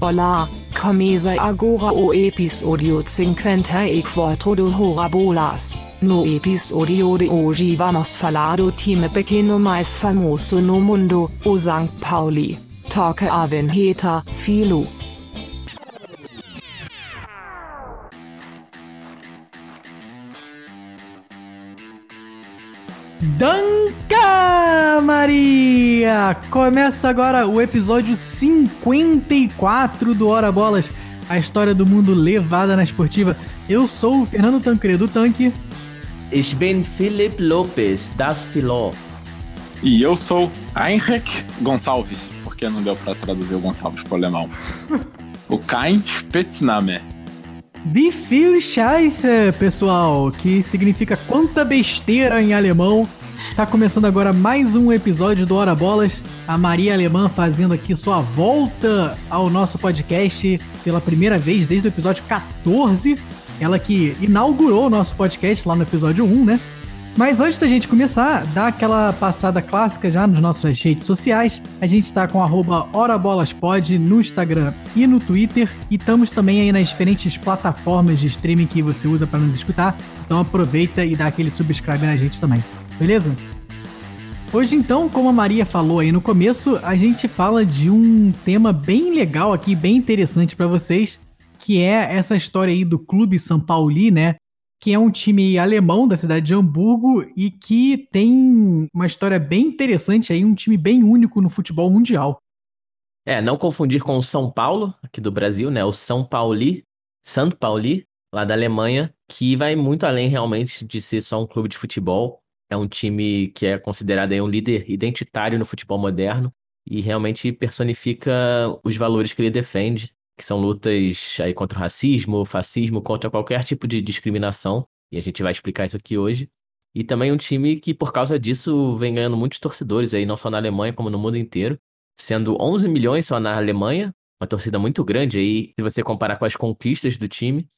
Olá, começa agora o episódio 54 do Horabolas. No episódio de hoje vamos falar do time pequeno mais famoso no mundo, o St. Pauli. Toca a vinheta, Filo. Começa agora o episódio 54 do Hora Bolas, a história do mundo levada na esportiva. Eu sou o Fernando Tancredo Tanque. Ich bin Philipp Lopes, das Filó. E eu sou Heinrich Gonçalves, porque não deu pra traduzir o Gonçalves pro alemão. o Kein Spitzname. Wie viel Scheiße, pessoal, que significa quanta besteira em alemão. Tá começando agora mais um episódio do Hora Bolas. A Maria Alemã fazendo aqui sua volta ao nosso podcast pela primeira vez desde o episódio 14. Ela que inaugurou o nosso podcast lá no episódio 1, né? Mas antes da gente começar, dá aquela passada clássica já nos nossas redes sociais. A gente está com HoraBolasPod no Instagram e no Twitter. E estamos também aí nas diferentes plataformas de streaming que você usa para nos escutar. Então aproveita e dá aquele subscribe na gente também. Beleza? Hoje então, como a Maria falou aí no começo, a gente fala de um tema bem legal aqui, bem interessante para vocês, que é essa história aí do Clube São Pauli, né? que é um time alemão da cidade de Hamburgo e que tem uma história bem interessante aí, um time bem único no futebol mundial. É, não confundir com o São Paulo, aqui do Brasil, né? O São Pauli, Santo Pauli, lá da Alemanha, que vai muito além realmente de ser só um clube de futebol. É um time que é considerado aí um líder identitário no futebol moderno e realmente personifica os valores que ele defende que são lutas aí contra o racismo, fascismo, contra qualquer tipo de discriminação, e a gente vai explicar isso aqui hoje. E também um time que, por causa disso, vem ganhando muitos torcedores aí, não só na Alemanha, como no mundo inteiro, sendo 11 milhões só na Alemanha, uma torcida muito grande aí, se você comparar com as conquistas do time.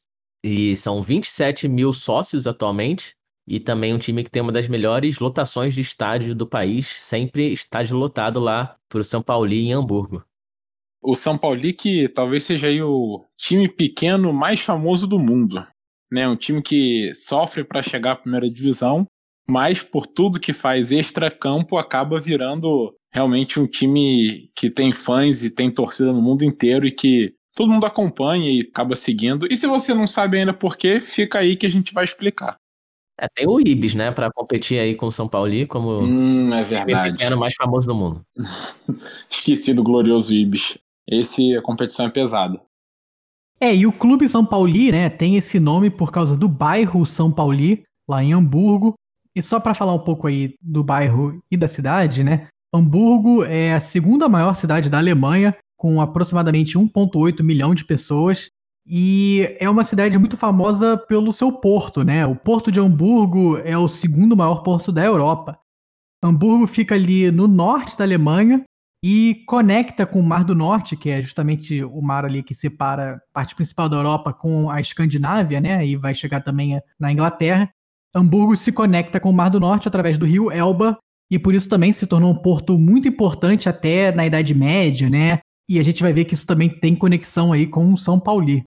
E são 27 mil sócios atualmente, e também um time que tem uma das melhores lotações de estádio do país, sempre estádio lotado lá para o São Paulo em Hamburgo o São Paulo que talvez seja aí o time pequeno mais famoso do mundo. Né? Um time que sofre para chegar à primeira divisão, mas por tudo que faz extra-campo acaba virando realmente um time que tem fãs e tem torcida no mundo inteiro e que todo mundo acompanha e acaba seguindo. E se você não sabe ainda por quê, fica aí que a gente vai explicar. É, tem o Ibis, né, para competir aí com o São Paulo como hum, é verdade. o time mais famoso do mundo. Esqueci do glorioso Ibis. Esse a competição é pesada. É, e o Clube São Pauli, né, tem esse nome por causa do bairro São Pauli, lá em Hamburgo. E só para falar um pouco aí do bairro e da cidade, né? Hamburgo é a segunda maior cidade da Alemanha, com aproximadamente 1,8 milhão de pessoas. E é uma cidade muito famosa pelo seu porto, né? O Porto de Hamburgo é o segundo maior porto da Europa. Hamburgo fica ali no norte da Alemanha e conecta com o Mar do Norte, que é justamente o mar ali que separa a parte principal da Europa com a Escandinávia, né? E vai chegar também na Inglaterra. Hamburgo se conecta com o Mar do Norte através do rio Elba e por isso também se tornou um porto muito importante até na Idade Média, né? E a gente vai ver que isso também tem conexão aí com São Paulo.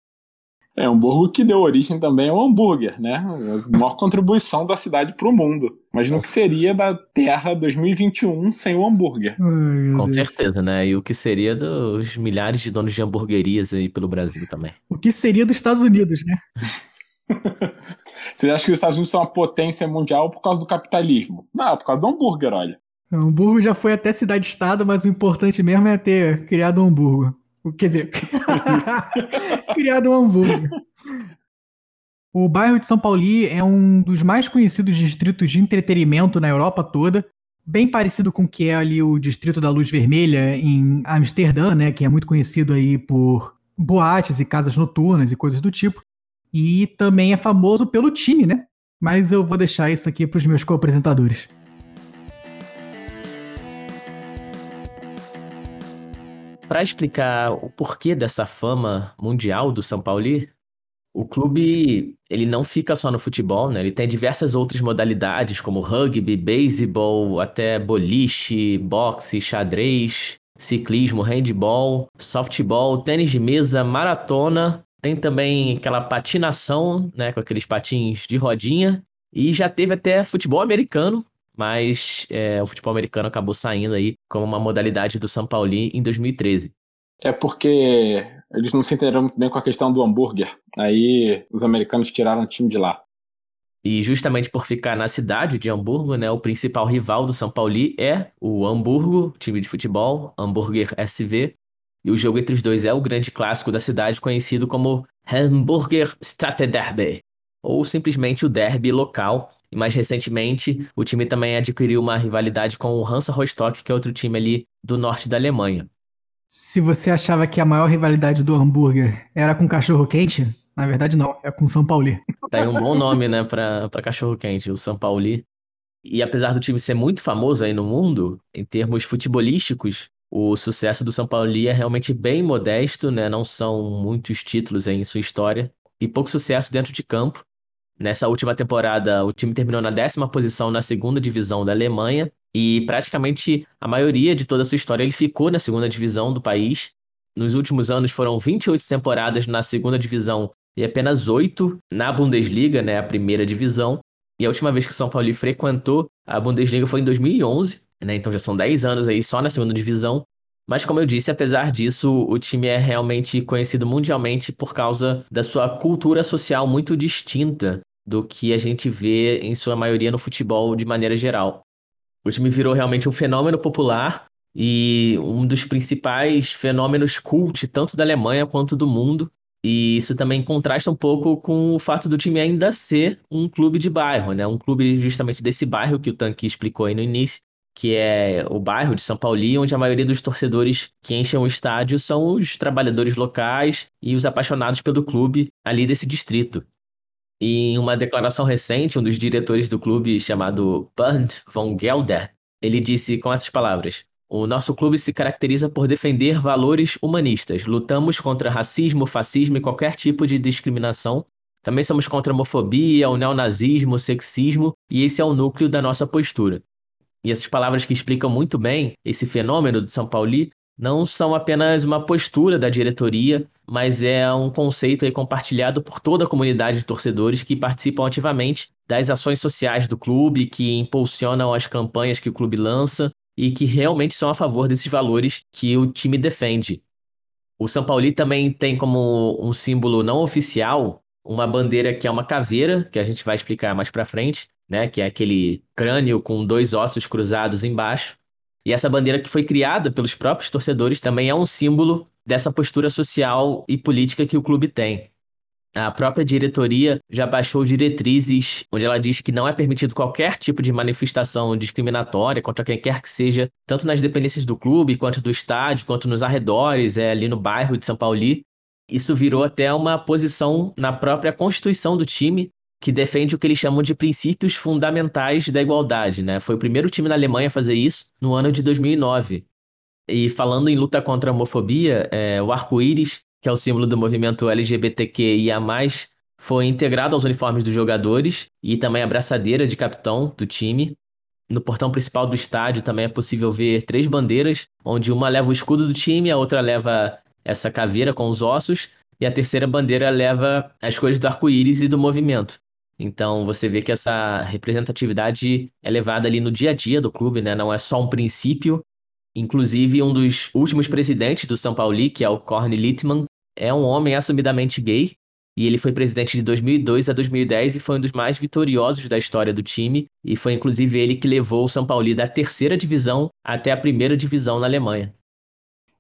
É, Hamburgo que deu origem também ao hambúrguer, né? A maior contribuição da cidade para o mundo. Imagina o que seria da Terra 2021 sem o hambúrguer. Ai, Com Deus. certeza, né? E o que seria dos milhares de donos de hamburguerias aí pelo Brasil também. O que seria dos Estados Unidos, né? Você acha que os Estados Unidos são uma potência mundial por causa do capitalismo? Não, por causa do hambúrguer, olha. O Hamburgo já foi até cidade-estado, mas o importante mesmo é ter criado o Hamburgo. Quer dizer, criado um hambúrguer. O bairro de São Paulo é um dos mais conhecidos distritos de entretenimento na Europa toda, bem parecido com o que é ali o distrito da Luz Vermelha em Amsterdã, né, que é muito conhecido aí por boates e casas noturnas e coisas do tipo. E também é famoso pelo time, né? Mas eu vou deixar isso aqui para os meus co-apresentadores. Para explicar o porquê dessa fama mundial do São Paulo, o clube ele não fica só no futebol, né? Ele tem diversas outras modalidades, como rugby, beisebol, até boliche, boxe, xadrez, ciclismo, handball, softball, tênis de mesa, maratona. Tem também aquela patinação, né, com aqueles patins de rodinha. E já teve até futebol americano, mas é, o futebol americano acabou saindo aí como uma modalidade do São Paulo em 2013. É porque eles não se entenderam muito bem com a questão do hambúrguer. Aí os americanos tiraram o time de lá. E justamente por ficar na cidade de Hamburgo, né, o principal rival do São Paulo é o Hamburgo, time de futebol, Hamburger SV. E o jogo entre os dois é o grande clássico da cidade, conhecido como Hamburger Stadtderby, ou simplesmente o derby local. E mais recentemente, o time também adquiriu uma rivalidade com o Hansa Rostock, que é outro time ali do norte da Alemanha. Se você achava que a maior rivalidade do hambúrguer era com cachorro quente, na verdade, não, é com São Paulo. Tá aí um bom nome, né, pra, pra cachorro-quente, o São Paulo. E apesar do time ser muito famoso aí no mundo, em termos futebolísticos, o sucesso do São Paulo é realmente bem modesto, né? Não são muitos títulos em sua história e pouco sucesso dentro de campo. Nessa última temporada, o time terminou na décima posição na segunda divisão da Alemanha e praticamente a maioria de toda a sua história ele ficou na segunda divisão do país. Nos últimos anos foram 28 temporadas na segunda divisão e apenas oito na Bundesliga, né, a primeira divisão. E a última vez que o São Paulo frequentou a Bundesliga foi em 2011, né, então já são 10 anos aí só na segunda divisão. Mas como eu disse, apesar disso, o time é realmente conhecido mundialmente por causa da sua cultura social muito distinta do que a gente vê em sua maioria no futebol de maneira geral. O time virou realmente um fenômeno popular e um dos principais fenômenos cult tanto da Alemanha quanto do mundo. E isso também contrasta um pouco com o fato do time ainda ser um clube de bairro, né? Um clube justamente desse bairro que o Tanque explicou aí no início, que é o bairro de São Paulo, onde a maioria dos torcedores que enchem o estádio são os trabalhadores locais e os apaixonados pelo clube ali desse distrito. E em uma declaração recente, um dos diretores do clube, chamado Bernd von Gelder, ele disse com essas palavras: o nosso clube se caracteriza por defender valores humanistas. Lutamos contra racismo, fascismo e qualquer tipo de discriminação. Também somos contra a homofobia, o neonazismo, o sexismo, e esse é o núcleo da nossa postura. E essas palavras que explicam muito bem esse fenômeno do São Paulo não são apenas uma postura da diretoria, mas é um conceito compartilhado por toda a comunidade de torcedores que participam ativamente das ações sociais do clube, que impulsionam as campanhas que o clube lança e que realmente são a favor desses valores que o time defende. O São Paulo também tem como um símbolo não oficial uma bandeira que é uma caveira, que a gente vai explicar mais para frente, né, que é aquele crânio com dois ossos cruzados embaixo. E essa bandeira que foi criada pelos próprios torcedores também é um símbolo dessa postura social e política que o clube tem. A própria diretoria já baixou diretrizes onde ela diz que não é permitido qualquer tipo de manifestação discriminatória contra quem quer que seja, tanto nas dependências do clube, quanto do estádio, quanto nos arredores, é, ali no bairro de São Paulo. Isso virou até uma posição na própria constituição do time, que defende o que eles chamam de princípios fundamentais da igualdade. Né? Foi o primeiro time na Alemanha a fazer isso no ano de 2009. E falando em luta contra a homofobia, é, o arco-íris que é o símbolo do movimento LGBTQIA+, foi integrado aos uniformes dos jogadores e também a braçadeira de capitão do time. No portão principal do estádio também é possível ver três bandeiras, onde uma leva o escudo do time, a outra leva essa caveira com os ossos, e a terceira bandeira leva as cores do arco-íris e do movimento. Então você vê que essa representatividade é levada ali no dia a dia do clube, né? Não é só um princípio. Inclusive, um dos últimos presidentes do São Paulo, que é o Corne Littmann, é um homem assumidamente gay e ele foi presidente de 2002 a 2010 e foi um dos mais vitoriosos da história do time e foi inclusive ele que levou o São Paulo da terceira divisão até a primeira divisão na Alemanha.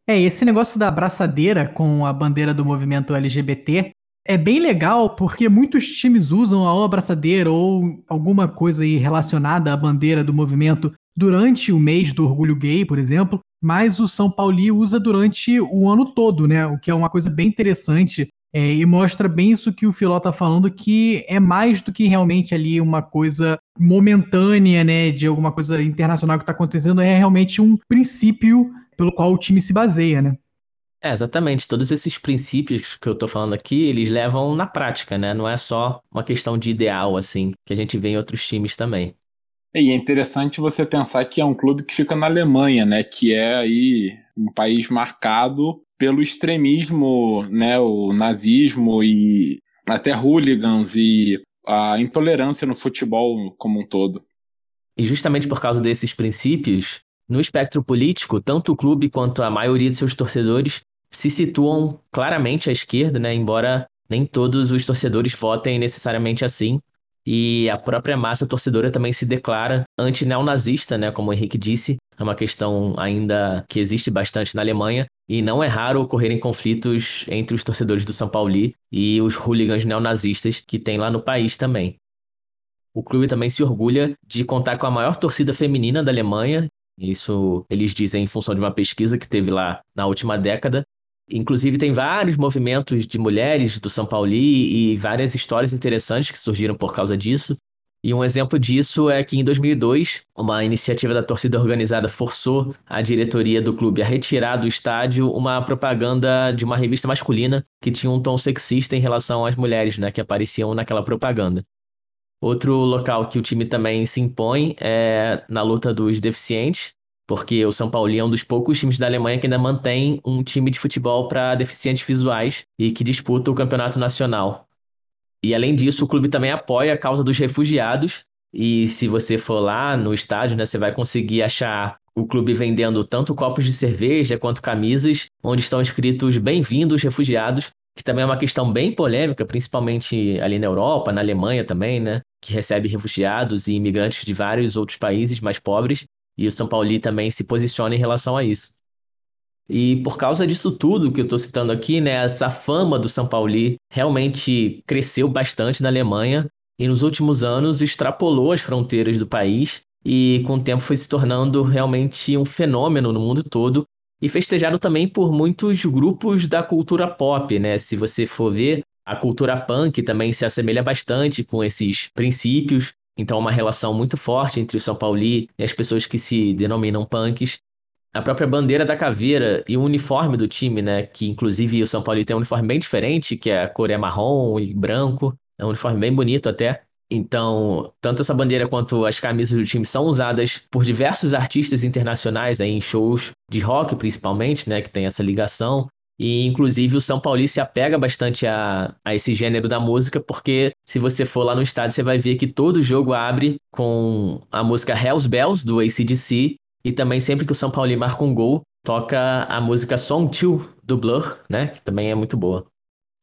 É, esse negócio da abraçadeira com a bandeira do movimento LGBT é bem legal porque muitos times usam a abraçadeira ou alguma coisa aí relacionada à bandeira do movimento durante o mês do orgulho gay, por exemplo, mas o São Paulo usa durante o ano todo, né? O que é uma coisa bem interessante é, e mostra bem isso que o Filó tá falando, que é mais do que realmente ali uma coisa momentânea, né? De alguma coisa internacional que tá acontecendo, é realmente um princípio pelo qual o time se baseia, né? É, exatamente. Todos esses princípios que eu tô falando aqui, eles levam na prática, né? Não é só uma questão de ideal, assim, que a gente vê em outros times também. E é interessante você pensar que é um clube que fica na Alemanha, né? Que é aí Um país marcado pelo extremismo, né, o nazismo e até hooligans e a intolerância no futebol como um todo. E justamente por causa desses princípios, no espectro político, tanto o clube quanto a maioria de seus torcedores se situam claramente à esquerda, né? Embora nem todos os torcedores votem necessariamente assim. E a própria massa torcedora também se declara anti-neonazista, né? Como o Henrique disse, é uma questão ainda que existe bastante na Alemanha. E não é raro ocorrerem conflitos entre os torcedores do São Paulo e os hooligans neonazistas que tem lá no país também. O clube também se orgulha de contar com a maior torcida feminina da Alemanha. Isso eles dizem em função de uma pesquisa que teve lá na última década. Inclusive, tem vários movimentos de mulheres do São Paulo e várias histórias interessantes que surgiram por causa disso. E um exemplo disso é que em 2002, uma iniciativa da torcida organizada forçou a diretoria do clube a retirar do estádio uma propaganda de uma revista masculina que tinha um tom sexista em relação às mulheres, né, que apareciam naquela propaganda. Outro local que o time também se impõe é na luta dos deficientes, porque o São Paulo é um dos poucos times da Alemanha que ainda mantém um time de futebol para deficientes visuais e que disputa o campeonato nacional. E além disso, o clube também apoia a causa dos refugiados. E se você for lá no estádio, né, você vai conseguir achar o clube vendendo tanto copos de cerveja quanto camisas, onde estão escritos Bem-vindos refugiados, que também é uma questão bem polêmica, principalmente ali na Europa, na Alemanha também, né? Que recebe refugiados e imigrantes de vários outros países mais pobres, e o São Paulo também se posiciona em relação a isso. E por causa disso tudo que eu estou citando aqui, né, essa fama do São Paulo realmente cresceu bastante na Alemanha e nos últimos anos extrapolou as fronteiras do país e com o tempo foi se tornando realmente um fenômeno no mundo todo e festejado também por muitos grupos da cultura pop, né? Se você for ver, a cultura punk também se assemelha bastante com esses princípios. Então, uma relação muito forte entre o São Paulo e as pessoas que se denominam punks. A própria bandeira da caveira e o uniforme do time, né? Que inclusive o São Paulo tem um uniforme bem diferente, que é a cor é marrom e branco. É um uniforme bem bonito até. Então, tanto essa bandeira quanto as camisas do time são usadas por diversos artistas internacionais aí em shows de rock, principalmente, né, que tem essa ligação. E, inclusive, o São Paulo se apega bastante a, a esse gênero da música, porque se você for lá no estádio, você vai ver que todo jogo abre com a música Hells Bells, do ACDC, e também sempre que o São Paulo marca um gol, toca a música Song 2, do Blur, né, que também é muito boa.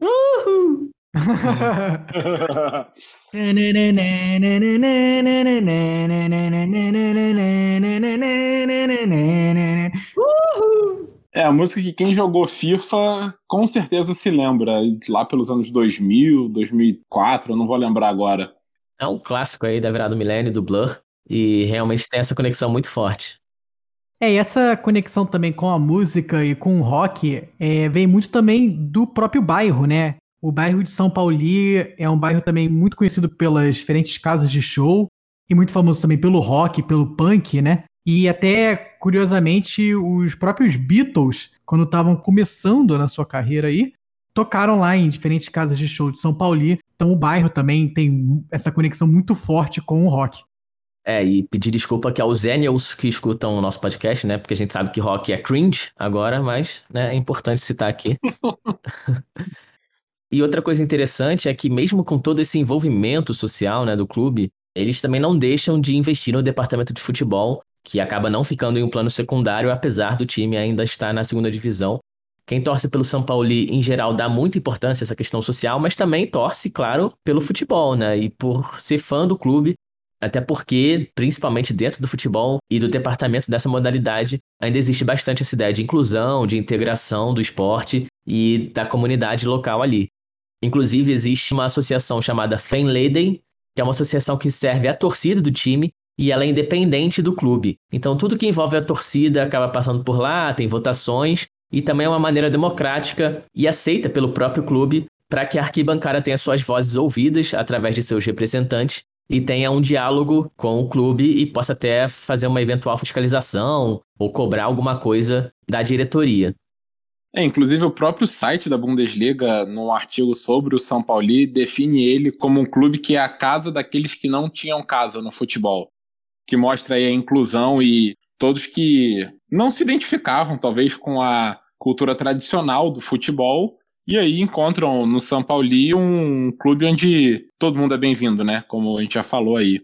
Uhul! É, a música que quem jogou FIFA com certeza se lembra, lá pelos anos 2000, 2004, eu não vou lembrar agora. É um clássico aí da virada do milênio, do Blur, e realmente tem essa conexão muito forte. É, e essa conexão também com a música e com o rock é, vem muito também do próprio bairro, né? O bairro de São Paulo é um bairro também muito conhecido pelas diferentes casas de show e muito famoso também pelo rock, pelo punk, né? E até, curiosamente, os próprios Beatles, quando estavam começando na sua carreira aí, tocaram lá em diferentes casas de show de São Paulo. Então o bairro também tem essa conexão muito forte com o rock. É, e pedir desculpa aqui aos Zenials que escutam o nosso podcast, né? Porque a gente sabe que rock é cringe agora, mas né, é importante citar aqui. E outra coisa interessante é que, mesmo com todo esse envolvimento social né, do clube, eles também não deixam de investir no departamento de futebol, que acaba não ficando em um plano secundário, apesar do time ainda estar na segunda divisão. Quem torce pelo São Paulo, em geral, dá muita importância a essa questão social, mas também torce, claro, pelo futebol, né? E por ser fã do clube, até porque, principalmente dentro do futebol e do departamento dessa modalidade, ainda existe bastante essa ideia de inclusão, de integração do esporte e da comunidade local ali. Inclusive, existe uma associação chamada Fanleden, que é uma associação que serve a torcida do time e ela é independente do clube. Então, tudo que envolve a torcida acaba passando por lá, tem votações e também é uma maneira democrática e aceita pelo próprio clube para que a arquibancada tenha suas vozes ouvidas através de seus representantes e tenha um diálogo com o clube e possa até fazer uma eventual fiscalização ou cobrar alguma coisa da diretoria. É, inclusive o próprio site da Bundesliga, num artigo sobre o São Paulo, define ele como um clube que é a casa daqueles que não tinham casa no futebol. Que mostra aí a inclusão e todos que não se identificavam, talvez, com a cultura tradicional do futebol, e aí encontram no São Paulo um clube onde todo mundo é bem-vindo, né? Como a gente já falou aí.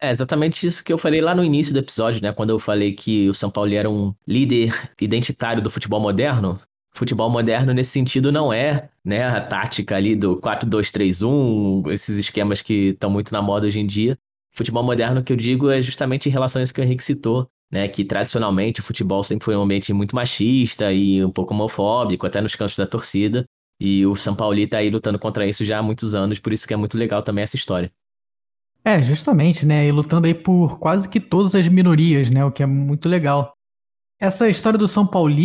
É exatamente isso que eu falei lá no início do episódio, né? Quando eu falei que o São Paulo era um líder identitário do futebol moderno. Futebol moderno nesse sentido não é, né, a tática ali do 4-2-3-1, esses esquemas que estão muito na moda hoje em dia. Futebol moderno que eu digo é justamente em relação a isso que o Henrique citou, né, que tradicionalmente o futebol sempre foi um ambiente muito machista e um pouco homofóbico, até nos cantos da torcida. E o São Paulo está aí lutando contra isso já há muitos anos, por isso que é muito legal também essa história. É, justamente, né? E lutando aí por quase que todas as minorias, né? O que é muito legal. Essa história do São Paulo,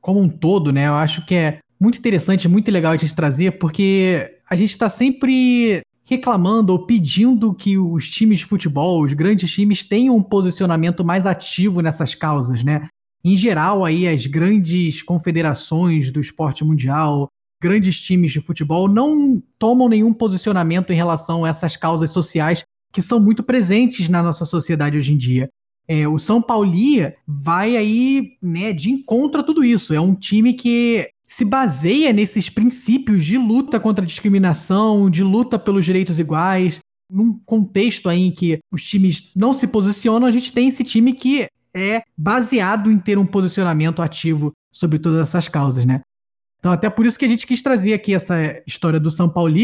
como um todo, né? Eu acho que é muito interessante, muito legal a gente trazer, porque a gente está sempre reclamando ou pedindo que os times de futebol, os grandes times, tenham um posicionamento mais ativo nessas causas, né? Em geral, aí as grandes confederações do esporte mundial, grandes times de futebol não tomam nenhum posicionamento em relação a essas causas sociais que são muito presentes na nossa sociedade hoje em dia. É, o São Paulo vai aí né, de encontro a tudo isso. É um time que se baseia nesses princípios de luta contra a discriminação, de luta pelos direitos iguais. Num contexto aí em que os times não se posicionam, a gente tem esse time que é baseado em ter um posicionamento ativo sobre todas essas causas, né? Então, até por isso que a gente quis trazer aqui essa história do São Paulo.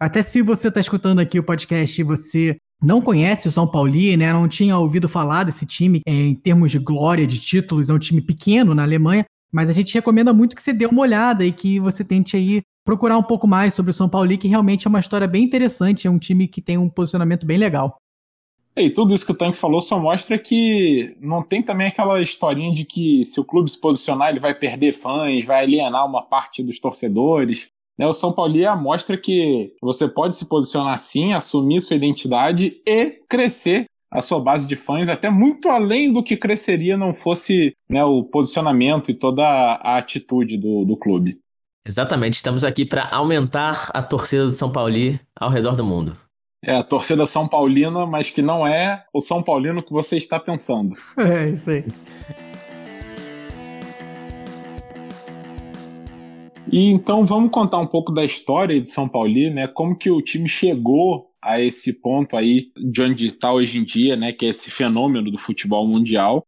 Até se você está escutando aqui o podcast e você não conhece o São Paulo, né? Não tinha ouvido falar desse time é, em termos de glória, de títulos, é um time pequeno na Alemanha, mas a gente recomenda muito que você dê uma olhada e que você tente aí procurar um pouco mais sobre o São Paulo, que realmente é uma história bem interessante, é um time que tem um posicionamento bem legal. E tudo isso que o Tank falou só mostra que não tem também aquela historinha de que se o clube se posicionar ele vai perder fãs, vai alienar uma parte dos torcedores. Né? O São Paulo é mostra que você pode se posicionar assim, assumir sua identidade e crescer a sua base de fãs até muito além do que cresceria não fosse né, o posicionamento e toda a atitude do, do clube. Exatamente, estamos aqui para aumentar a torcida do São Paulo ao redor do mundo. É, a torcida São Paulina, mas que não é o São Paulino que você está pensando. É, isso aí. E então vamos contar um pouco da história de São Paulo, né? Como que o time chegou a esse ponto aí de onde está hoje em dia, né? Que é esse fenômeno do futebol mundial.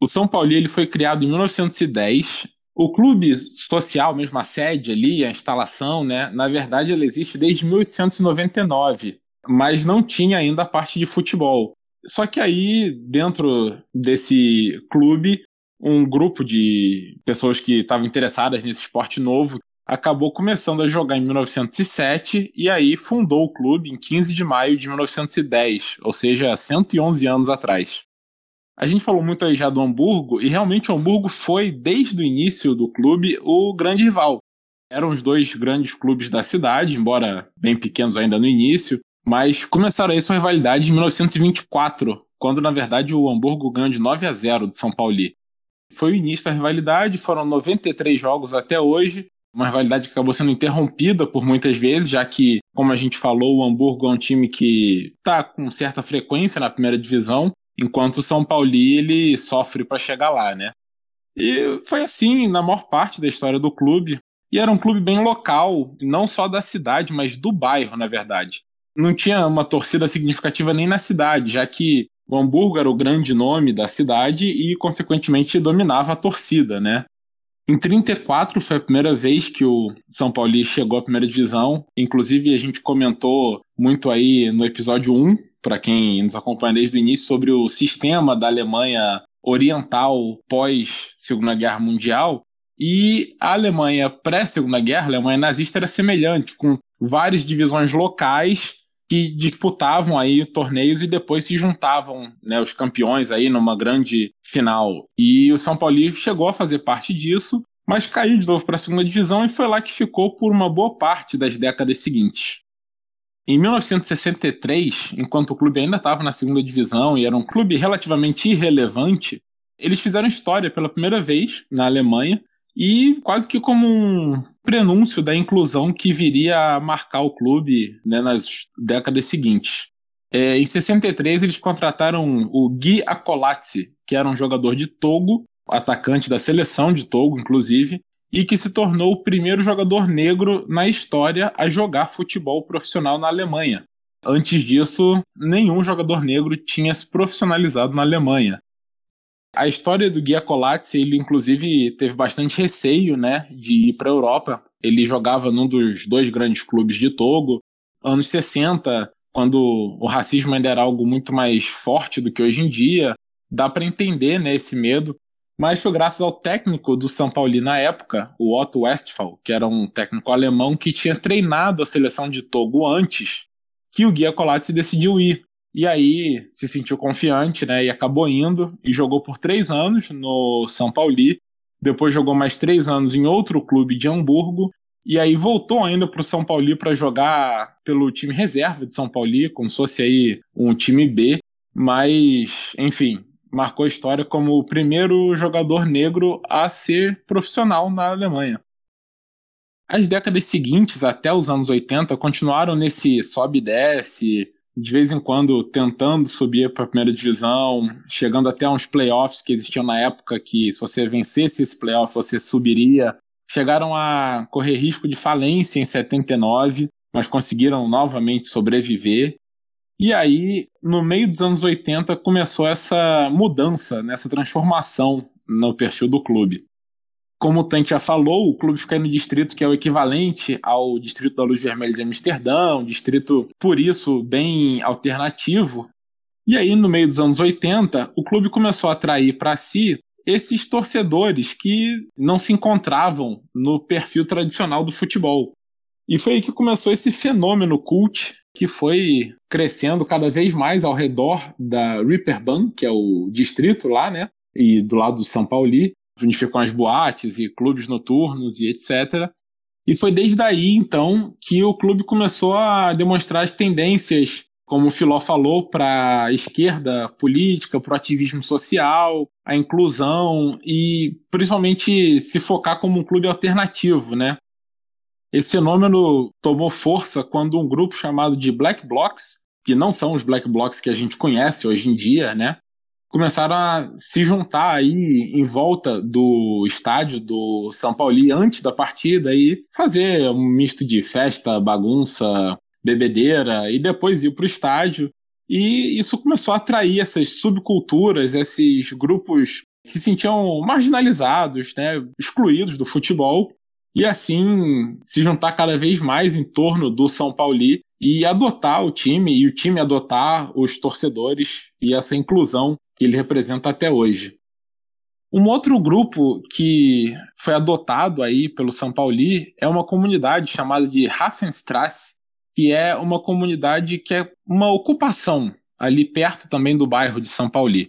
O São Paulo ele foi criado em 1910. O clube social, mesmo a sede ali, a instalação, né? Na verdade, ele existe desde 1899, mas não tinha ainda a parte de futebol. Só que aí, dentro desse clube, um grupo de pessoas que estavam interessadas nesse esporte novo acabou começando a jogar em 1907 e aí fundou o clube em 15 de maio de 1910, ou seja, 111 anos atrás. A gente falou muito aí já do Hamburgo e realmente o Hamburgo foi, desde o início do clube, o grande rival. Eram os dois grandes clubes da cidade, embora bem pequenos ainda no início, mas começaram aí sua rivalidade em 1924, quando na verdade o Hamburgo ganhou de 9 a 0 do São Paulo. Foi o início da rivalidade, foram 93 jogos até hoje, uma rivalidade que acabou sendo interrompida por muitas vezes, já que, como a gente falou, o Hamburgo é um time que está com certa frequência na primeira divisão, enquanto o São Paulo ele sofre para chegar lá, né? E foi assim na maior parte da história do clube. E era um clube bem local, não só da cidade, mas do bairro, na verdade. Não tinha uma torcida significativa nem na cidade, já que o Hamburgo era o grande nome da cidade e, consequentemente, dominava a torcida, né? Em 34 foi a primeira vez que o São Paulo chegou à primeira divisão. Inclusive, a gente comentou muito aí no episódio 1, para quem nos acompanha desde o início, sobre o sistema da Alemanha Oriental pós Segunda Guerra Mundial. E a Alemanha pré-Segunda Guerra, a Alemanha nazista, era semelhante, com várias divisões locais que disputavam aí torneios e depois se juntavam, né, os campeões aí numa grande final. E o São Paulo chegou a fazer parte disso, mas caiu de novo para a segunda divisão e foi lá que ficou por uma boa parte das décadas seguintes. Em 1963, enquanto o clube ainda estava na segunda divisão e era um clube relativamente irrelevante, eles fizeram história pela primeira vez na Alemanha e quase que como um prenúncio da inclusão que viria a marcar o clube né, nas décadas seguintes. É, em 63 eles contrataram o Gui Akolazzi, que era um jogador de Togo, atacante da seleção de Togo, inclusive, e que se tornou o primeiro jogador negro na história a jogar futebol profissional na Alemanha. Antes disso, nenhum jogador negro tinha se profissionalizado na Alemanha. A história do Guia Colatzi, ele inclusive teve bastante receio, né, de ir para a Europa. Ele jogava num dos dois grandes clubes de Togo. Anos 60, quando o racismo ainda era algo muito mais forte do que hoje em dia, dá para entender, né, esse medo. Mas foi graças ao técnico do São Paulo na época, o Otto Westphal, que era um técnico alemão que tinha treinado a seleção de Togo antes, que o Guia Colatzi decidiu ir. E aí se sentiu confiante, né? E acabou indo e jogou por três anos no São Paulo. Depois jogou mais três anos em outro clube de Hamburgo. E aí voltou ainda para o São Paulo para jogar pelo time reserva de São Paulo, como se fosse aí um time B. Mas, enfim, marcou a história como o primeiro jogador negro a ser profissional na Alemanha. As décadas seguintes, até os anos 80, continuaram nesse sobe e desce, de vez em quando tentando subir para a primeira divisão, chegando até uns playoffs que existiam na época que se você vencesse esse playoff você subiria. Chegaram a correr risco de falência em 79, mas conseguiram novamente sobreviver. E aí, no meio dos anos 80, começou essa mudança, né, essa transformação no perfil do clube. Como o Tante já falou, o clube fica no distrito que é o equivalente ao distrito da Luz Vermelha de Amsterdã, um distrito, por isso, bem alternativo. E aí, no meio dos anos 80, o clube começou a atrair para si esses torcedores que não se encontravam no perfil tradicional do futebol. E foi aí que começou esse fenômeno cult que foi crescendo cada vez mais ao redor da Ripperbank, que é o distrito lá, né? E do lado do São Paulo, ficam as boates e clubes noturnos e etc. E foi desde daí, então, que o clube começou a demonstrar as tendências, como o Filó falou, para a esquerda política, para o ativismo social, a inclusão e principalmente se focar como um clube alternativo, né? Esse fenômeno tomou força quando um grupo chamado de Black Blocs, que não são os Black Blocs que a gente conhece hoje em dia, né? Começaram a se juntar aí em volta do estádio do São Paulo antes da partida e fazer um misto de festa, bagunça, bebedeira e depois ir para o estádio. E isso começou a atrair essas subculturas, esses grupos que se sentiam marginalizados, né, excluídos do futebol, e assim se juntar cada vez mais em torno do São Paulo e adotar o time e o time adotar os torcedores e essa inclusão que ele representa até hoje. Um outro grupo que foi adotado aí pelo São Paulo é uma comunidade chamada de Hafenstrasse, que é uma comunidade que é uma ocupação ali perto também do bairro de São Paulo.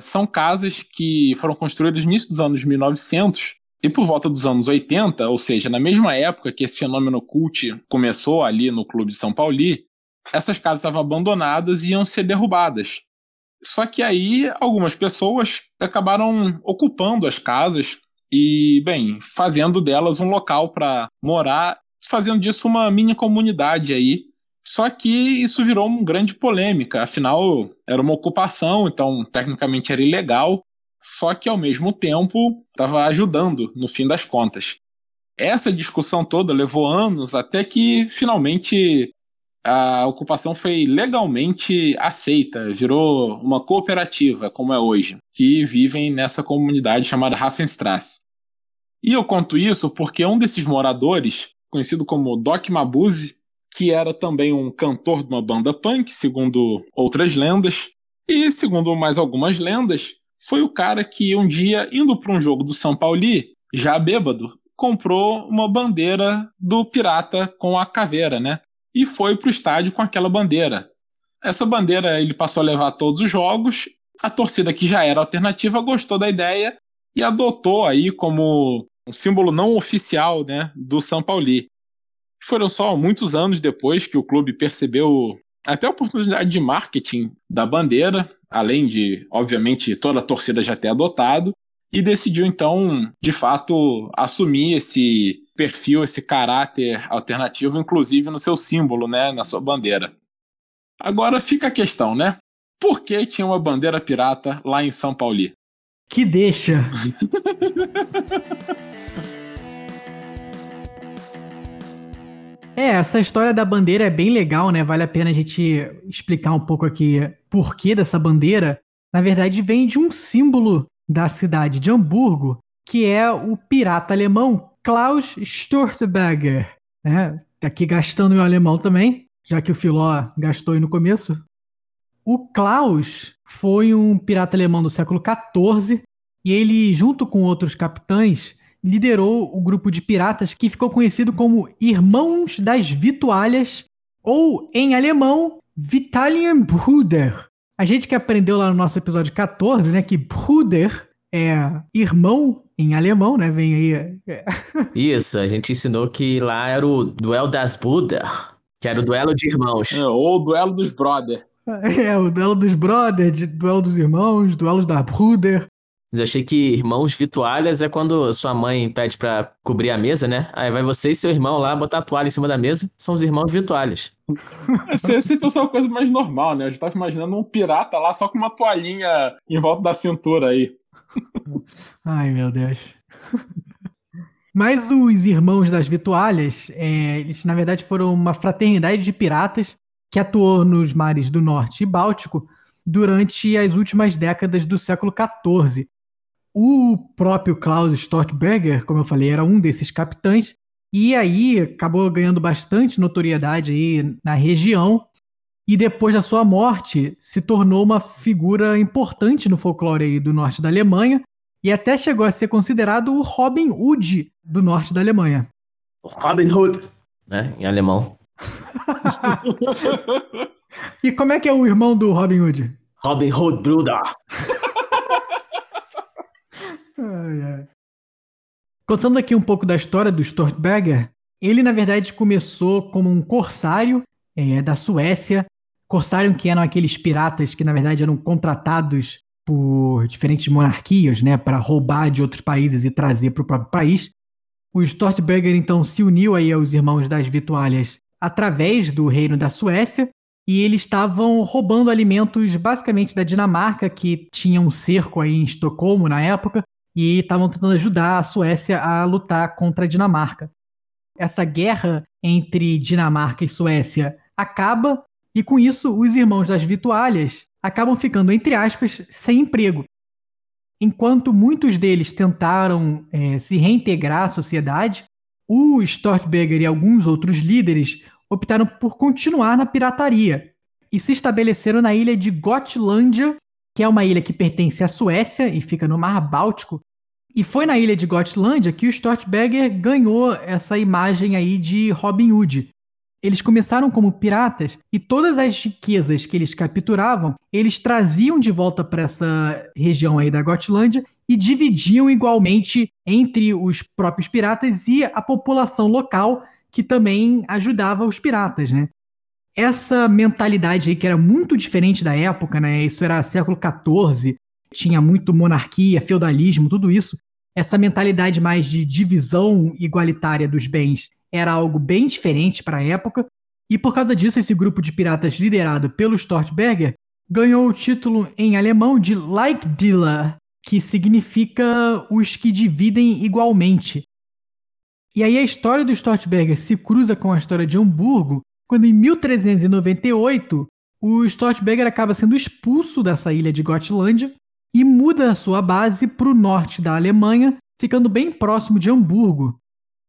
São casas que foram construídas no início dos anos 1900 e por volta dos anos 80, ou seja, na mesma época que esse fenômeno cult começou ali no Clube de São Paulo, essas casas estavam abandonadas e iam ser derrubadas. Só que aí algumas pessoas acabaram ocupando as casas e, bem, fazendo delas um local para morar, fazendo disso uma mini comunidade aí. Só que isso virou uma grande polêmica, afinal era uma ocupação, então tecnicamente era ilegal, só que ao mesmo tempo estava ajudando no fim das contas. Essa discussão toda levou anos até que finalmente a ocupação foi legalmente aceita, virou uma cooperativa, como é hoje, que vivem nessa comunidade chamada Hafenstrasse. E eu conto isso porque um desses moradores, conhecido como Doc Mabuse, que era também um cantor de uma banda punk, segundo outras lendas, e segundo mais algumas lendas, foi o cara que um dia, indo para um jogo do São Paulo, já bêbado, comprou uma bandeira do pirata com a caveira, né? e foi para o estádio com aquela bandeira. Essa bandeira ele passou a levar a todos os jogos. A torcida que já era alternativa gostou da ideia e adotou aí como um símbolo não oficial né, do São Paulo. Foram só muitos anos depois que o clube percebeu até a oportunidade de marketing da bandeira, além de, obviamente, toda a torcida já ter adotado, e decidiu então, de fato, assumir esse perfil, esse caráter alternativo, inclusive no seu símbolo, né, na sua bandeira. Agora fica a questão, né? Por que tinha uma bandeira pirata lá em São Paulo? Que deixa. É, essa história da bandeira é bem legal, né? Vale a pena a gente explicar um pouco aqui por que dessa bandeira. Na verdade, vem de um símbolo da cidade de Hamburgo, que é o pirata alemão Klaus Stortberger. Né? Aqui gastando meu alemão também, já que o Filó gastou aí no começo. O Klaus foi um pirata alemão do século XIV e ele, junto com outros capitães, liderou o grupo de piratas que ficou conhecido como Irmãos das Vitualhas, ou em alemão, Vitalienbruder. A gente que aprendeu lá no nosso episódio 14, né, que Bruder é irmão em alemão, né? Vem aí. É. Isso, a gente ensinou que lá era o duelo das Bruder, que era o duelo de irmãos. É, ou o duelo dos brother. É, o duelo dos brothers, duelo dos irmãos, duelos da Bruder. Eu achei que irmãos vitualhas é quando sua mãe pede para cobrir a mesa, né? Aí vai você e seu irmão lá botar a toalha em cima da mesa. São os irmãos vitualhas. Você, você pensou uma coisa mais normal, né? Eu já tava imaginando um pirata lá só com uma toalhinha em volta da cintura aí. Ai, meu Deus. Mas os irmãos das Vitualhas, é, eles na verdade foram uma fraternidade de piratas que atuou nos mares do Norte e Báltico durante as últimas décadas do século XIV. O próprio Klaus Stortberger, como eu falei, era um desses capitães, e aí acabou ganhando bastante notoriedade aí na região. E depois da sua morte, se tornou uma figura importante no folclore aí do norte da Alemanha, e até chegou a ser considerado o Robin Hood do norte da Alemanha. Robin Hood, né, em alemão. e como é que é o irmão do Robin Hood? Robin Hood Bruder. Ai, ai. Contando aqui um pouco da história do Stortberger, ele na verdade começou como um corsário é, da Suécia, corsário que eram aqueles piratas que na verdade eram contratados por diferentes monarquias, né, para roubar de outros países e trazer para o próprio país. O Stortberger então se uniu aí aos irmãos das Vitualhas através do reino da Suécia e eles estavam roubando alimentos basicamente da Dinamarca, que tinha um cerco aí em Estocolmo na época, e estavam tentando ajudar a Suécia a lutar contra a Dinamarca. Essa guerra entre Dinamarca e Suécia acaba, e com isso os irmãos das Vitualhas acabam ficando, entre aspas, sem emprego. Enquanto muitos deles tentaram é, se reintegrar à sociedade, o Stortberger e alguns outros líderes optaram por continuar na pirataria e se estabeleceram na ilha de Gotlândia que é uma ilha que pertence à Suécia e fica no Mar Báltico. E foi na ilha de Gotlândia que o Stortberger ganhou essa imagem aí de Robin Hood. Eles começaram como piratas e todas as riquezas que eles capturavam, eles traziam de volta para essa região aí da Gotlândia e dividiam igualmente entre os próprios piratas e a população local que também ajudava os piratas, né? Essa mentalidade aí que era muito diferente da época, né? Isso era século XIV, tinha muito monarquia, feudalismo, tudo isso. Essa mentalidade mais de divisão igualitária dos bens era algo bem diferente para a época. E por causa disso, esse grupo de piratas liderado pelo Stortberger ganhou o título em alemão de Leichdealer, que significa os que dividem igualmente. E aí a história do Stortberger se cruza com a história de Hamburgo, quando em 1398 o Stortberger acaba sendo expulso dessa ilha de Gotlândia e muda a sua base para o norte da Alemanha, ficando bem próximo de Hamburgo.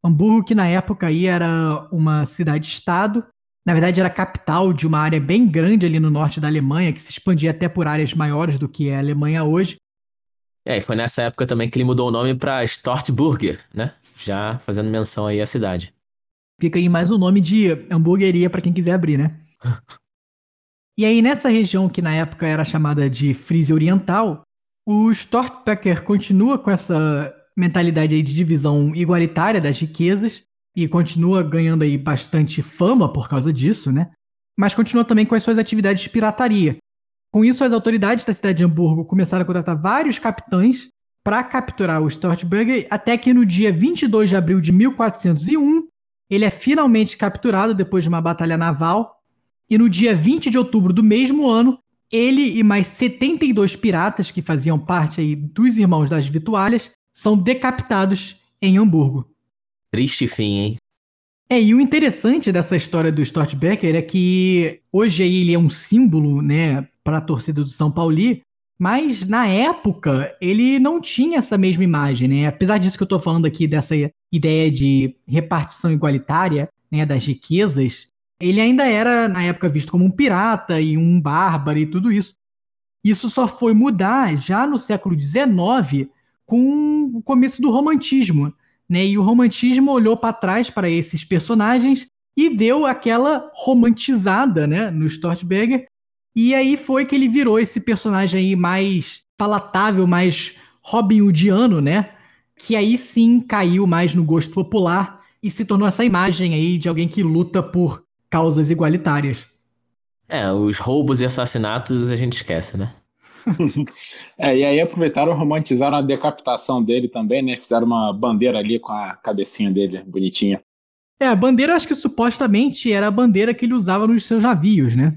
Hamburgo, que na época aí era uma cidade-estado, na verdade era capital de uma área bem grande ali no norte da Alemanha, que se expandia até por áreas maiores do que é a Alemanha hoje. É, e foi nessa época também que ele mudou o nome para Stortburger, né? Já fazendo menção aí à cidade. Fica aí mais o um nome de hamburgueria para quem quiser abrir, né? e aí, nessa região que na época era chamada de Frise Oriental, o Stortbecker continua com essa mentalidade aí de divisão igualitária das riquezas e continua ganhando aí bastante fama por causa disso, né? Mas continua também com as suas atividades de pirataria. Com isso, as autoridades da cidade de Hamburgo começaram a contratar vários capitães para capturar o Stortberger, até que no dia 22 de abril de 1401, ele é finalmente capturado depois de uma batalha naval e no dia 20 de outubro do mesmo ano, ele e mais 72 piratas que faziam parte aí dos Irmãos das Vitualhas são decapitados em Hamburgo. Triste fim, hein? É, e o interessante dessa história do Stortbecker é que hoje ele é um símbolo, né, para a torcida do São Paulo, mas na época ele não tinha essa mesma imagem, né? Apesar disso que eu tô falando aqui dessa ideia de repartição igualitária, né, das riquezas, ele ainda era na época visto como um pirata e um bárbaro e tudo isso. Isso só foi mudar já no século XIX com o começo do romantismo, né? E o romantismo olhou para trás para esses personagens e deu aquela romantizada, né, no Stortberger. E aí foi que ele virou esse personagem aí mais palatável, mais Robin Hoodiano, né? Que aí sim caiu mais no gosto popular e se tornou essa imagem aí de alguém que luta por causas igualitárias. É, os roubos e assassinatos a gente esquece, né? é, e aí aproveitaram e romantizaram a decapitação dele também, né? Fizeram uma bandeira ali com a cabecinha dele, bonitinha. É, a bandeira acho que supostamente era a bandeira que ele usava nos seus navios, né?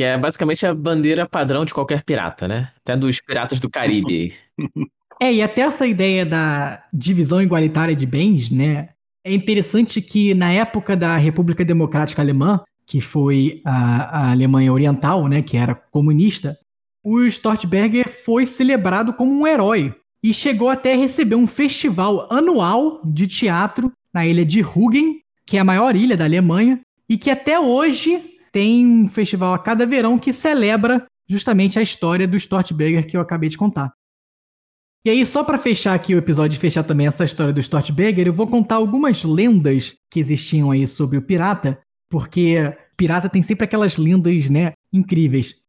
Que é basicamente a bandeira padrão de qualquer pirata, né? Até dos piratas do Caribe. é, e até essa ideia da divisão igualitária de bens, né? É interessante que na época da República Democrática Alemã, que foi a, a Alemanha Oriental, né, que era comunista, o Stortberger foi celebrado como um herói e chegou até a receber um festival anual de teatro na ilha de Rügen, que é a maior ilha da Alemanha, e que até hoje tem um festival a cada verão que celebra justamente a história do Stortberger que eu acabei de contar. E aí, só para fechar aqui o episódio e fechar também essa história do Stortberger, eu vou contar algumas lendas que existiam aí sobre o pirata, porque pirata tem sempre aquelas lendas, né, incríveis.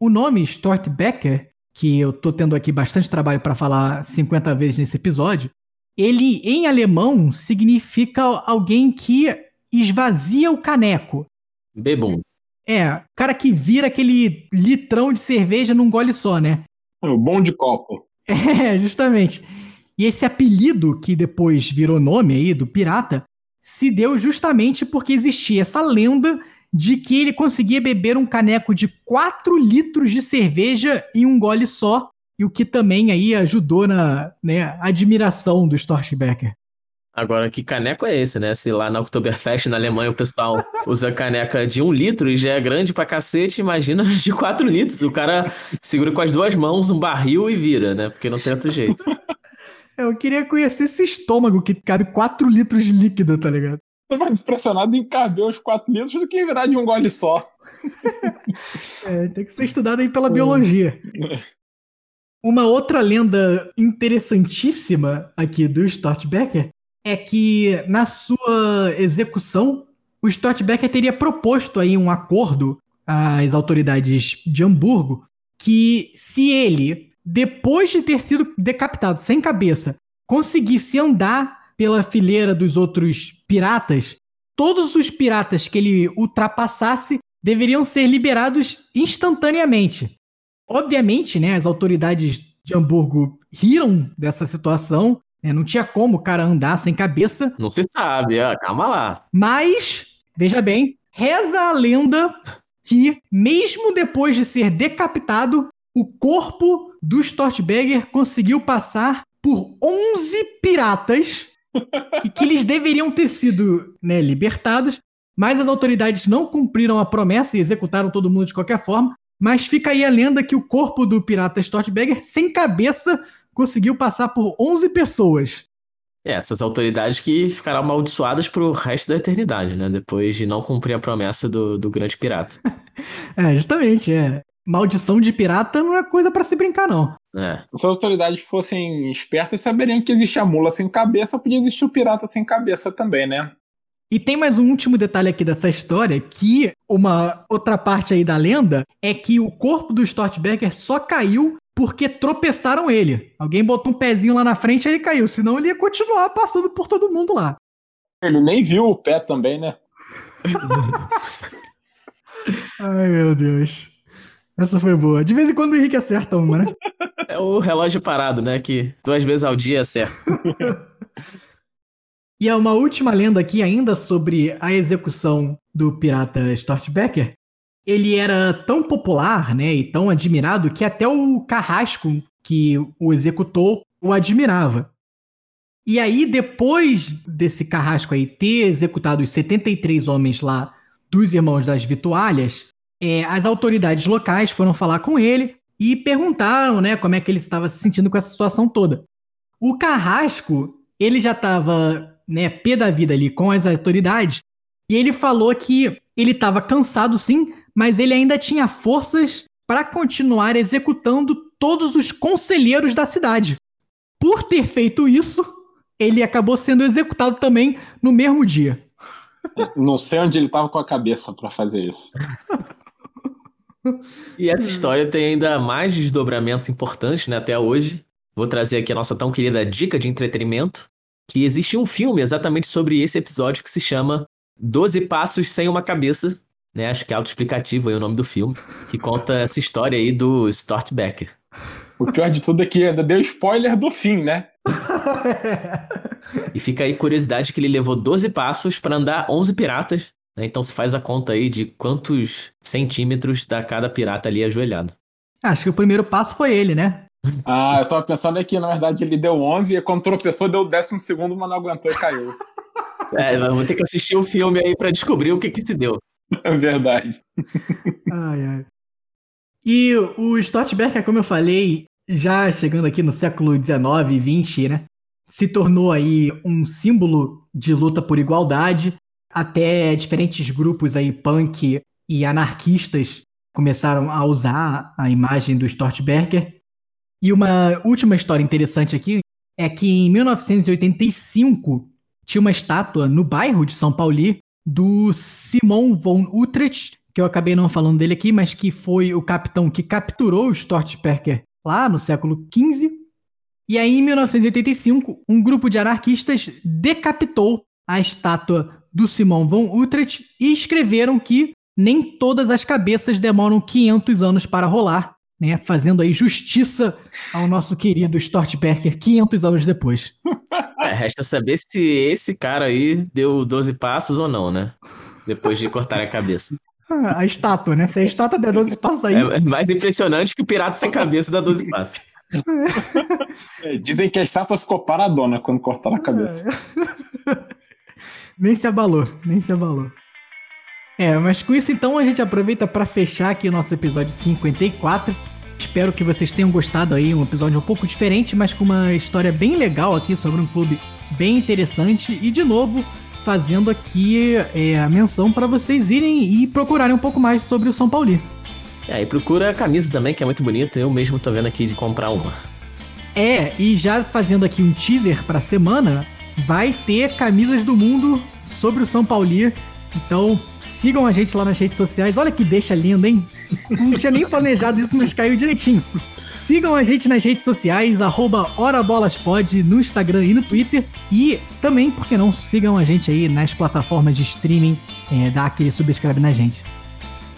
O nome Stortbecker, que eu tô tendo aqui bastante trabalho para falar 50 vezes nesse episódio, ele em alemão significa alguém que esvazia o caneco. Bebum. É, cara que vira aquele litrão de cerveja num gole só, né? O bom de copo. É, justamente. E esse apelido que depois virou nome aí do pirata se deu justamente porque existia essa lenda de que ele conseguia beber um caneco de 4 litros de cerveja em um gole só, e o que também aí ajudou na né, admiração do Storchbecker. Agora, que caneco é esse, né? Se lá na Oktoberfest, na Alemanha, o pessoal usa caneca de um litro e já é grande pra cacete, imagina de quatro litros. O cara segura com as duas mãos um barril e vira, né? Porque não tem outro jeito. Eu queria conhecer esse estômago que cabe 4 litros de líquido, tá ligado? Tô mais impressionado em caber os 4 litros do que virar de um gole só. é, tem que ser estudado aí pela biologia. Uma outra lenda interessantíssima aqui do Stortbecker é que na sua execução, o Stortbecker teria proposto aí um acordo às autoridades de Hamburgo que se ele, depois de ter sido decapitado sem cabeça, conseguisse andar pela fileira dos outros piratas, todos os piratas que ele ultrapassasse deveriam ser liberados instantaneamente. Obviamente, né, as autoridades de Hamburgo riram dessa situação, né, não tinha como o cara andar sem cabeça. Não se sabe, ah, calma lá. Mas, veja bem, reza a lenda que, mesmo depois de ser decapitado, o corpo do Stortberger conseguiu passar por 11 piratas e que eles deveriam ter sido né, libertados, mas as autoridades não cumpriram a promessa e executaram todo mundo de qualquer forma. Mas fica aí a lenda que o corpo do pirata Stortberger, sem cabeça, conseguiu passar por 11 pessoas. É, essas autoridades que ficarão amaldiçoadas pro resto da eternidade, né? Depois de não cumprir a promessa do, do grande pirata. é, justamente, é maldição de pirata não é coisa para se brincar, não. É. Se as autoridades fossem espertas, saberiam que existe a mula sem cabeça, podia existir o pirata sem cabeça também, né? E tem mais um último detalhe aqui dessa história, que uma outra parte aí da lenda é que o corpo do Stortberger só caiu porque tropeçaram ele. Alguém botou um pezinho lá na frente e ele caiu, senão ele ia continuar passando por todo mundo lá. Ele nem viu o pé também, né? Ai, meu Deus. Essa foi boa. De vez em quando o Henrique acerta uma, né? É o relógio parado, né? Que duas vezes ao dia acerta. e é uma última lenda aqui ainda sobre a execução do pirata Stortbecker. Ele era tão popular, né, e tão admirado que até o Carrasco que o executou o admirava. E aí, depois desse carrasco aí ter executado os 73 homens lá dos Irmãos das Vitualhas, é, as autoridades locais foram falar com ele e perguntaram, né, como é que ele estava se sentindo com essa situação toda. O Carrasco, ele já estava, né, pé da vida ali com as autoridades, e ele falou que ele estava cansado sim, mas ele ainda tinha forças para continuar executando todos os conselheiros da cidade. Por ter feito isso, ele acabou sendo executado também no mesmo dia. Não sei onde ele estava com a cabeça para fazer isso. E essa história tem ainda mais desdobramentos importantes né, até hoje. Vou trazer aqui a nossa tão querida dica de entretenimento, que existe um filme exatamente sobre esse episódio que se chama Doze Passos Sem Uma Cabeça, né? Acho que é autoexplicativo aí o nome do filme, que conta essa história aí do Stort Becker. O pior de tudo é que ainda deu spoiler do fim, né? e fica aí curiosidade que ele levou 12 passos para andar 11 piratas. Né? Então se faz a conta aí de quantos centímetros dá cada pirata ali ajoelhado. Acho que o primeiro passo foi ele, né? Ah, eu tava pensando aqui, na verdade ele deu 11 e quando tropeçou deu o décimo segundo, mas não aguentou e caiu. É, vou ter que assistir o filme aí para descobrir o que que se deu. É verdade. Ai, ai. E o Stortberg, como eu falei, já chegando aqui no século XIX e XX, né? Se tornou aí um símbolo de luta por igualdade. Até diferentes grupos aí, punk e anarquistas, começaram a usar a imagem do Stortberger. E uma última história interessante aqui é que em 1985 tinha uma estátua no bairro de São Paulo do Simon von Utrecht, que eu acabei não falando dele aqui, mas que foi o capitão que capturou o Stortperker lá no século XV. E aí, em 1985, um grupo de anarquistas decapitou a estátua do Simon von Utrecht e escreveram que nem todas as cabeças demoram 500 anos para rolar, né? Fazendo aí justiça ao nosso querido Stortberger 500 anos depois. É, resta saber se esse cara aí deu 12 passos ou não, né? Depois de cortar a cabeça. A estátua, né? Se a estátua der 12 passos aí. É mais impressionante que o pirata sem cabeça dá 12 passos. É, dizem que a estátua ficou paradona quando cortaram a cabeça. É. nem se abalou, nem se abalou. É, mas com isso então a gente aproveita para fechar aqui o nosso episódio 54. Espero que vocês tenham gostado aí, um episódio um pouco diferente, mas com uma história bem legal aqui sobre um clube bem interessante. E de novo, fazendo aqui é, a menção para vocês irem e procurarem um pouco mais sobre o São Paulo. É, e procura a camisa também, que é muito bonita. Eu mesmo tô vendo aqui de comprar uma. É, e já fazendo aqui um teaser pra semana, vai ter camisas do mundo sobre o São Paulo. Então sigam a gente lá nas redes sociais. Olha que deixa linda, hein? Não tinha nem planejado isso, mas caiu direitinho. Sigam a gente nas redes sociais, arroba HoraBolasPod, no Instagram e no Twitter. E também, por que não, sigam a gente aí nas plataformas de streaming, é, dá aquele subscribe na gente.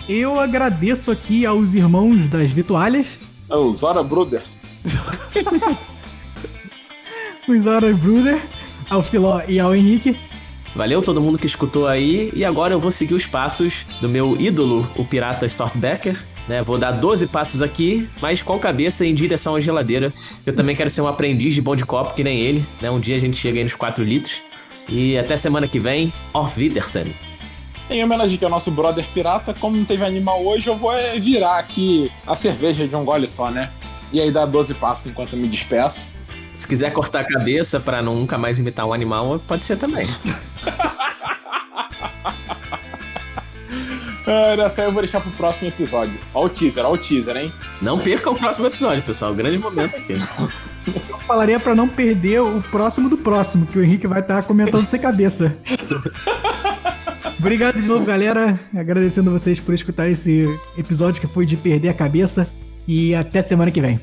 Eu agradeço aqui aos irmãos das Vitualhas. É os Hora Brothers. os Hora Brothers, ao Filó e ao Henrique. Valeu todo mundo que escutou aí. E agora eu vou seguir os passos do meu ídolo, o pirata Stortbecker né? Vou dar 12 passos aqui, mas com a cabeça em direção à geladeira. Eu também quero ser um aprendiz de bom de copo, que nem ele, né? Um dia a gente chega aí nos 4 litros. E até semana que vem, Auf Wiedersehen. Em homenagem ao nosso brother pirata, como não teve animal hoje, eu vou é, virar aqui a cerveja de um gole só, né? E aí dar 12 passos enquanto eu me despeço. Se quiser cortar a cabeça para nunca mais imitar um animal, pode ser também. Essa aí eu vou deixar pro próximo episódio. Ó o teaser, ó o teaser, hein? Não perca o próximo episódio, pessoal. Grande momento aqui. Eu falaria para não perder o próximo do próximo, que o Henrique vai estar comentando sem cabeça. Obrigado de novo, galera. Agradecendo vocês por escutar esse episódio que foi de perder a cabeça. E até semana que vem.